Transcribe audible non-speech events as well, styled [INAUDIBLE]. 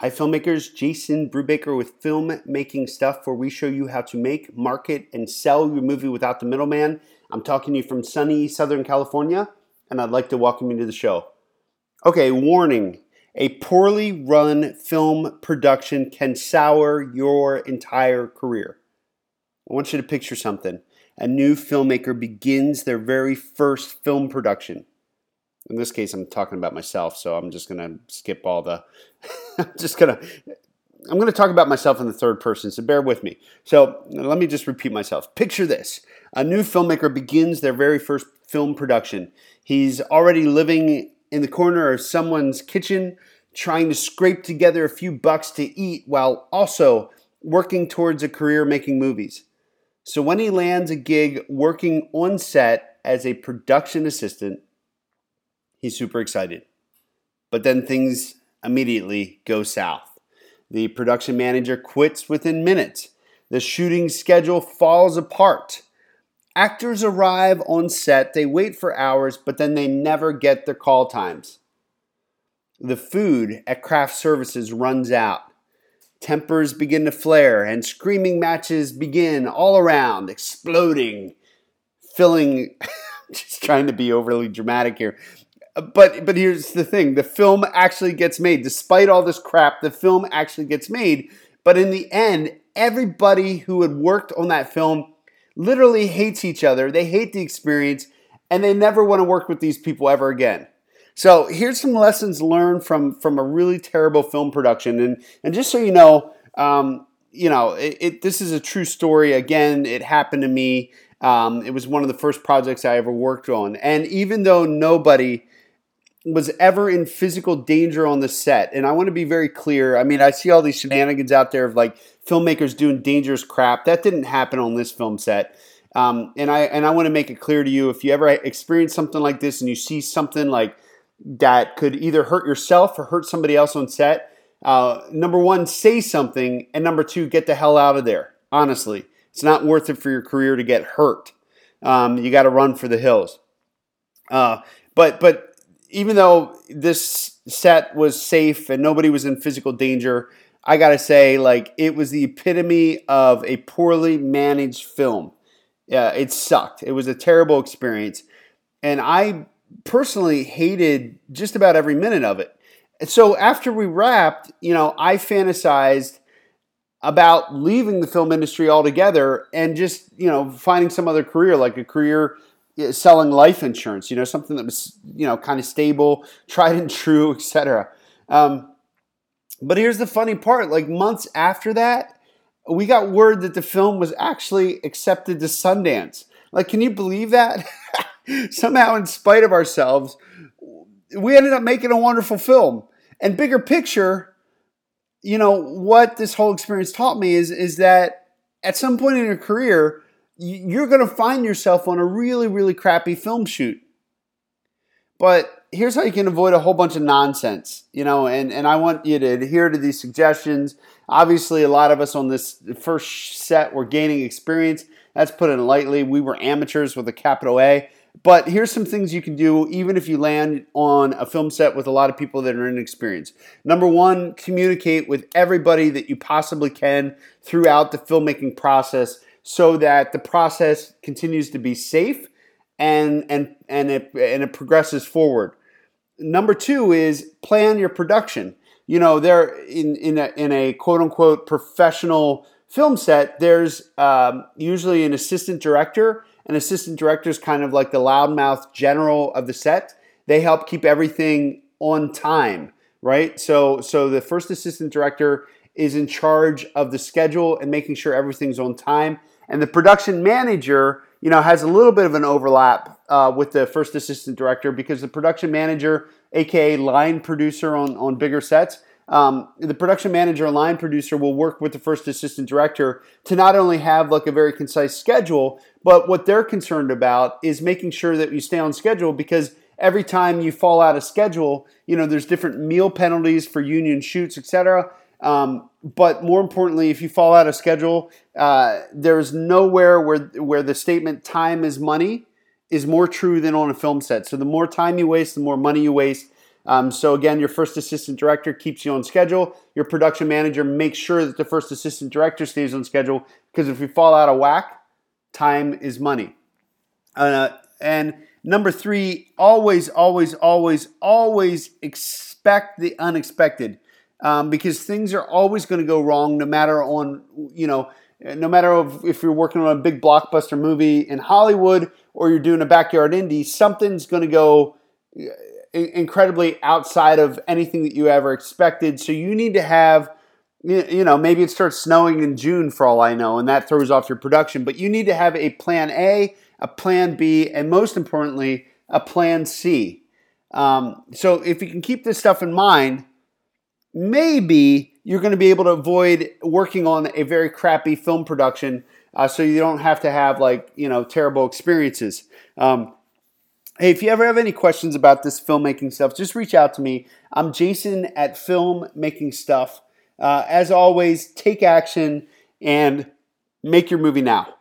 Hi, filmmakers. Jason Brubaker with Filmmaking Stuff, where we show you how to make, market, and sell your movie without the middleman. I'm talking to you from sunny Southern California, and I'd like to welcome you to the show. Okay, warning a poorly run film production can sour your entire career. I want you to picture something. A new filmmaker begins their very first film production in this case i'm talking about myself so i'm just going to skip all the [LAUGHS] i'm just going to i'm going to talk about myself in the third person so bear with me. So let me just repeat myself. Picture this. A new filmmaker begins their very first film production. He's already living in the corner of someone's kitchen trying to scrape together a few bucks to eat while also working towards a career making movies. So when he lands a gig working on set as a production assistant He's super excited. But then things immediately go south. The production manager quits within minutes. The shooting schedule falls apart. Actors arrive on set, they wait for hours, but then they never get their call times. The food at craft services runs out. Tempers begin to flare, and screaming matches begin all around, exploding, filling. [LAUGHS] just trying to be overly dramatic here but but here's the thing. The film actually gets made. Despite all this crap the film actually gets made. But in the end everybody who had worked on that film literally hates each other. They hate the experience and they never want to work with these people ever again. So here's some lessons learned from from a really terrible film production. And and just so you know um, you know it, it, this is a true story. Again it happened to me. Um, it was one of the first projects i ever worked on. And even though nobody was ever in physical danger on the set. And I want to be very clear. I mean, I see all these shenanigans out there of like filmmakers doing dangerous crap. That didn't happen on this film set. Um, and I and I want to make it clear to you if you ever experience something like this and you see something like that could either hurt yourself or hurt somebody else on set. Uh, number one, say something, and number two, get the hell out of there. Honestly, it's not worth it for your career to get hurt. Um, you got to run for the hills. Uh, but but even though this set was safe and nobody was in physical danger, I gotta say, like, it was the epitome of a poorly managed film. Yeah, it sucked. It was a terrible experience. And I personally hated just about every minute of it. And so after we wrapped, you know, I fantasized about leaving the film industry altogether and just, you know, finding some other career, like a career selling life insurance, you know, something that was, you know, kind of stable, [LAUGHS] tried and true, etc. Um, but here's the funny part like months after that, we got word that the film was actually accepted to Sundance. Like, can you believe that? [LAUGHS] Somehow, in spite of ourselves, we ended up making a wonderful film. And bigger picture, you know, what this whole experience taught me is, is that at some point in your career, you're going to find yourself on a really, really crappy film shoot. But here's how you can avoid a whole bunch of nonsense, you know, and, and I want you to adhere to these suggestions. Obviously, a lot of us on this first set were gaining experience. That's put in lightly. We were amateurs with a capital A. But here's some things you can do even if you land on a film set with a lot of people that are inexperienced. Number one, communicate with everybody that you possibly can throughout the filmmaking process so that the process continues to be safe and and and it and it progresses forward. Number two is plan your production. You know, there in in a, in a quote unquote professional film set, there's um, usually an assistant director. An assistant director is kind of like the loudmouth general of the set. They help keep everything on time, right? So so the first assistant director is in charge of the schedule and making sure everything's on time. And the production manager, you know, has a little bit of an overlap uh, with the first assistant director because the production manager, aka line producer on, on bigger sets, um, the production manager and line producer will work with the first assistant director to not only have like a very concise schedule, but what they're concerned about is making sure that you stay on schedule because every time you fall out of schedule, you know, there's different meal penalties for union shoots, etc. Um, but more importantly, if you fall out of schedule, uh, there's nowhere where where the statement "time is money" is more true than on a film set. So the more time you waste, the more money you waste. Um, so again, your first assistant director keeps you on schedule. Your production manager makes sure that the first assistant director stays on schedule because if you fall out of whack, time is money. Uh, and number three, always, always, always, always expect the unexpected um, because things are always going to go wrong, no matter on you know, no matter if you're working on a big blockbuster movie in Hollywood or you're doing a backyard indie, something's going to go incredibly outside of anything that you ever expected. So you need to have, you know, maybe it starts snowing in June for all I know, and that throws off your production. But you need to have a plan A, a plan B, and most importantly, a plan C. Um, so if you can keep this stuff in mind, maybe you're going to be able to avoid working on a very crappy film production. Uh, so you don't have to have like you know terrible experiences. Um, Hey, if you ever have any questions about this filmmaking stuff, just reach out to me. I'm Jason at Filmmaking Stuff. Uh, as always, take action and make your movie now.